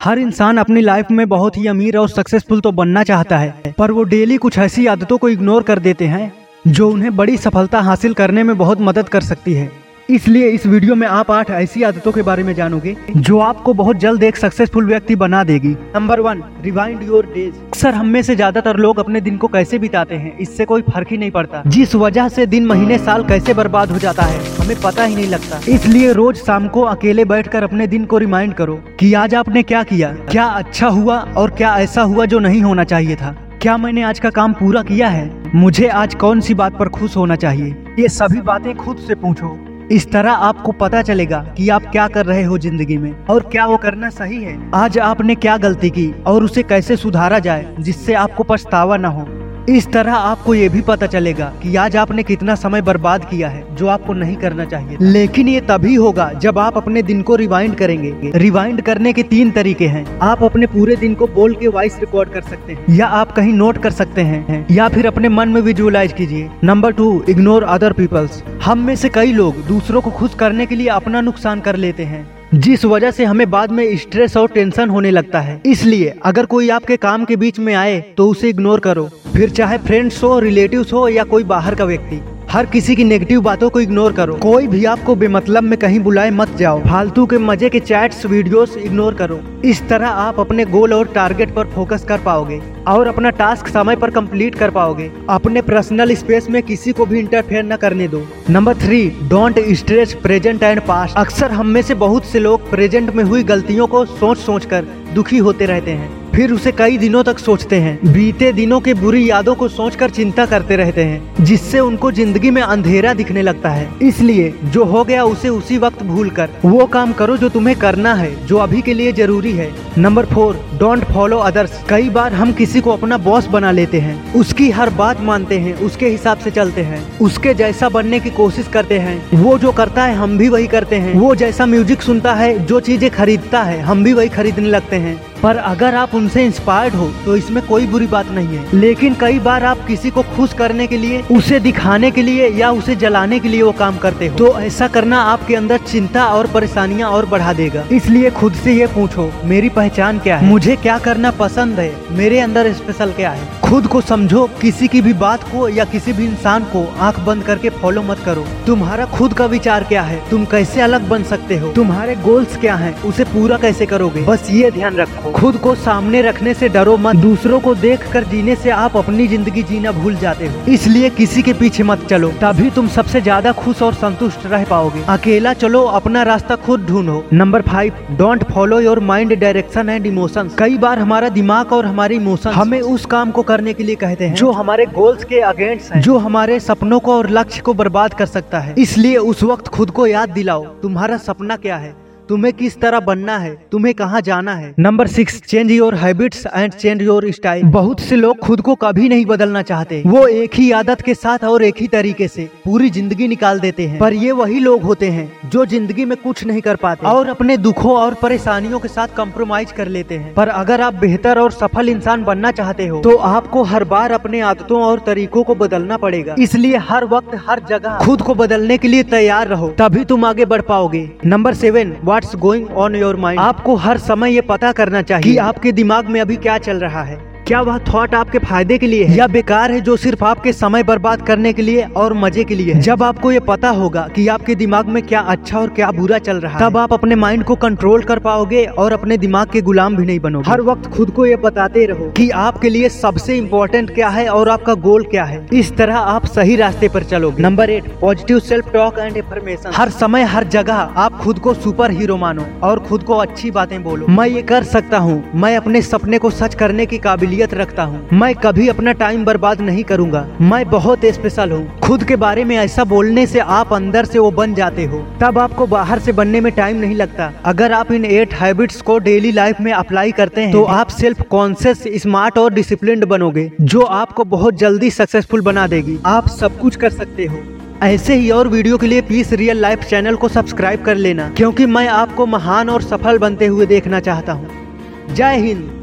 हर इंसान अपनी लाइफ में बहुत ही अमीर और सक्सेसफुल तो बनना चाहता है, पर वो डेली कुछ ऐसी आदतों को इग्नोर कर देते हैं, जो उन्हें बड़ी सफलता हासिल करने में बहुत मदद कर सकती है। इसलिए इस वीडियो में आप आठ ऐसी आदतों के बारे में जानोगे, जो आपको बहुत जल्द एक सक्सेसफुल व्यक्ति बना देगी। Number one rewind your days अक्सर हम में से ज़्यादातर लोग अपने दिन को कैसे बिताते हैं, इससे कोई फ़र्क ही नहीं पड़ता। जिस वजह से दिन, महीने, साल कैसे बर्बाद हो जाता है, हमें पता ही नहीं लगता। इसलिए रोज शाम को अकेले बैठकर अपने दिन को रिमाइंड करो कि आज आपने क्या किया, क्या अच्छा हुआ और क्या ऐसा हुआ जो नहीं होना चाहिए था। क्या मैंने आज का काम पूरा किया है? मुझे आज कौन सी बात पर खुश होना चाहिए? ये सभी बातें खुद से पूछो। इस तरह आपको पता चलेगा कि आप क्या कर रहे हो ज़िंदगी में और क्या वो करना सही है। आज आपने क्या गलती की और उसे कैसे सुधारा जाए जिससे आपको पछतावा न हो। इस तरह आपको ये भी पता चलेगा कि आज आपने कितना समय बर्बाद किया है, जो आपको नहीं करना चाहिए लेकिन ये तभी होगा जब आप अपने दिन को रिवाइंड करेंगे। रिवाइंड करने के तीन तरीके हैं। आप अपने पूरे दिन को बोल के वॉइस रिकॉर्ड कर सकते हैं, या आप कहीं नोट कर सकते हैं, या फिर अपने मन में विजुअलाइज कीजिए। Number two ignore other peoples हम में से कई लोग दूसरों को खुश करने के लिए अपना नुकसान कर लेते हैं। जिस वजह से हमें बाद में स्ट्रेस और टेंशन होने लगता है। इसलिए अगर कोई आपके काम के बीच में आए तो उसे इग्नोर करो। फिर चाहे फ्रेंड्स हो रिलेटिव्स हो, या कोई बाहर का व्यक्ति। हर किसी की नेगेटिव बातों को इग्नोर करो। कोई भी आपको बेमतलब में कहीं बुलाए मत जाओ। फालतू के मज़े के चैट्स वीडियोस इग्नोर करो। इस तरह आप अपने गोल और टारगेट पर फोकस कर पाओगे और अपना टास्क समय पर कंप्लीट कर पाओगे। अपने पर्सनल स्पेस में किसी को भी इंटरफेयर न करने दो। Number three don't stress present and past अक्सर हम में से बहुत से लोग प्रेजेंट में हुई गलतियों को सोच सोच कर दुखी होते रहते हैं। फिर उसे कई दिनों तक सोचते हैं। बीते दिनों के बुरी यादों को सोचकर चिंता करते रहते हैं, जिससे उनको ज़िंदगी में अंधेरा दिखने लगता है। इसलिए जो हो गया उसे उसी वक्त भूल कर वो काम करो जो तुम्हें करना है, जो अभी के लिए ज़रूरी है। Number four, don't follow others. कई बार हम किसी को अपना बॉस बना लेते हैं। उसकी हर बात मानते हैं, उसके हिसाब से चलते हैं, उसके जैसा बनने की कोशिश करते हैं। वो जो करता है, हम भी वही करते हैं। वो जैसा म्यूज़िक सुनता है, जो चीज़ें खरीदता है, हम भी वही खरीदने लगते हैं। पर अगर आप उनसे इंस्पायर्ड हो तो इसमें कोई बुरी बात नहीं है। लेकिन कई बार आप किसी को खुश करने के लिए, उसे दिखाने के लिए या उसे जलाने के लिए वो काम करते हो। तो ऐसा करना आपके अंदर चिंता और परेशानियाँ और बढ़ा देगा। इसलिए खुद से ये पूछो, मेरी पहचान क्या है? मुझे क्या करना पसंद है? मेरे अंदर स्पेशल क्या है? खुद को समझो, किसी की भी बात को या किसी भी इंसान को आँख बंद करके फॉलो मत करो। तुम्हारा खुद का विचार क्या है? तुम कैसे अलग बन सकते हो? तुम्हारे गोल्स क्या हैं? उसे पूरा कैसे करोगे? बस ये ध्यान रखो। खुद को सामने रखने से डरो मत। दूसरों को देख कर जीने से आप अपनी ज़िंदगी जीना भूल जाते हो। इसलिए किसी के पीछे मत चलो। तभी तुम सबसे ज़्यादा खुश और संतुष्ट रह पाओगे। अकेला चलो, अपना रास्ता खुद ढूंढो। Number five don't follow your mind direction and emotion कई बार हमारा दिमाग और हमारे इमोशन हमें उस काम को करने के लिए कहते हैं। जो हमारे गोल्स के अगेंस्ट है। जो हमारे सपनों को और लक्ष्य को बर्बाद कर सकता है। इसलिए उस वक्त खुद को याद दिलाओ। तुम्हारा सपना क्या है? तुम्हें किस तरह बनना है? तुम्हें कहाँ जाना है? Number six change your habits and change your style बहुत से लोग खुद को कभी नहीं बदलना चाहते। वो एक ही आदत के साथ और एक ही तरीके से पूरी ज़िंदगी निकाल देते हैं। पर ये वही लोग होते हैं जो ज़िंदगी में कुछ नहीं कर पाते और अपने दुखों और परेशानियों के साथ कम्प्रोमाइज कर लेते हैं। पर अगर आप बेहतर और सफल इंसान बनना चाहते हो तो आपको हर बार अपने आदतों और तरीकों को बदलना पड़ेगा। इसलिए हर वक्त हर जगह खुद को बदलने के लिए तैयार रहो तभी तुम आगे बढ़ पाओगे। Number seven what's going on your mind आपको हर समय ये पता करना चाहिए कि आपके दिमाग में अभी क्या चल रहा है? क्या वह थॉट आपके फ़ायदे के लिए है? या बेकार है जो सिर्फ़ आपके समय बर्बाद करने के लिए और मज़े के लिए है? जब आपको ये पता होगा कि आपके दिमाग में क्या अच्छा और क्या बुरा चल रहा है तब आप अपने माइंड को कंट्रोल कर पाओगे और अपने दिमाग के गुलाम भी नहीं बनोगे। हर वक्त खुद को ये बताते रहो कि आपके लिए सबसे इम्पोर्टेंट क्या है और आपका गोल क्या है। इस तरह आप सही रास्ते पर चलोगे। Number eight positive self talk and information हर समय हर जगह आप खुद को सुपर हीरो मानो और खुद को अच्छी बातें बोलो। मैं ये कर सकता हूँ। मैं अपने सपने को सच करने की काबिलियत काबिलियत रखता हूँ। मैं कभी अपना टाइम बर्बाद नहीं करूँगा। मैं बहुत स्पेशल हूँ। खुद के बारे में ऐसा बोलने से आप अंदर से वो बन जाते हो। तब आपको बाहर से बनने में टाइम नहीं लगता। अगर आप इन एट हैबिट्स को डेली लाइफ में अप्लाई करते हैं तो आप सेल्फ कॉन्शियस स्मार्ट और डिसिप्लिन बनोगे, जो आपको बहुत जल्दी सक्सेसफुल बना देगी। आप सब कुछ कर सकते हो। ऐसे ही और वीडियो के लिए पीस रियल लाइफ चैनल को सब्सक्राइब कर लेना, क्योंकि मैं आपको महान और सफल बनते हुए देखना चाहता हूँ। जय हिंद।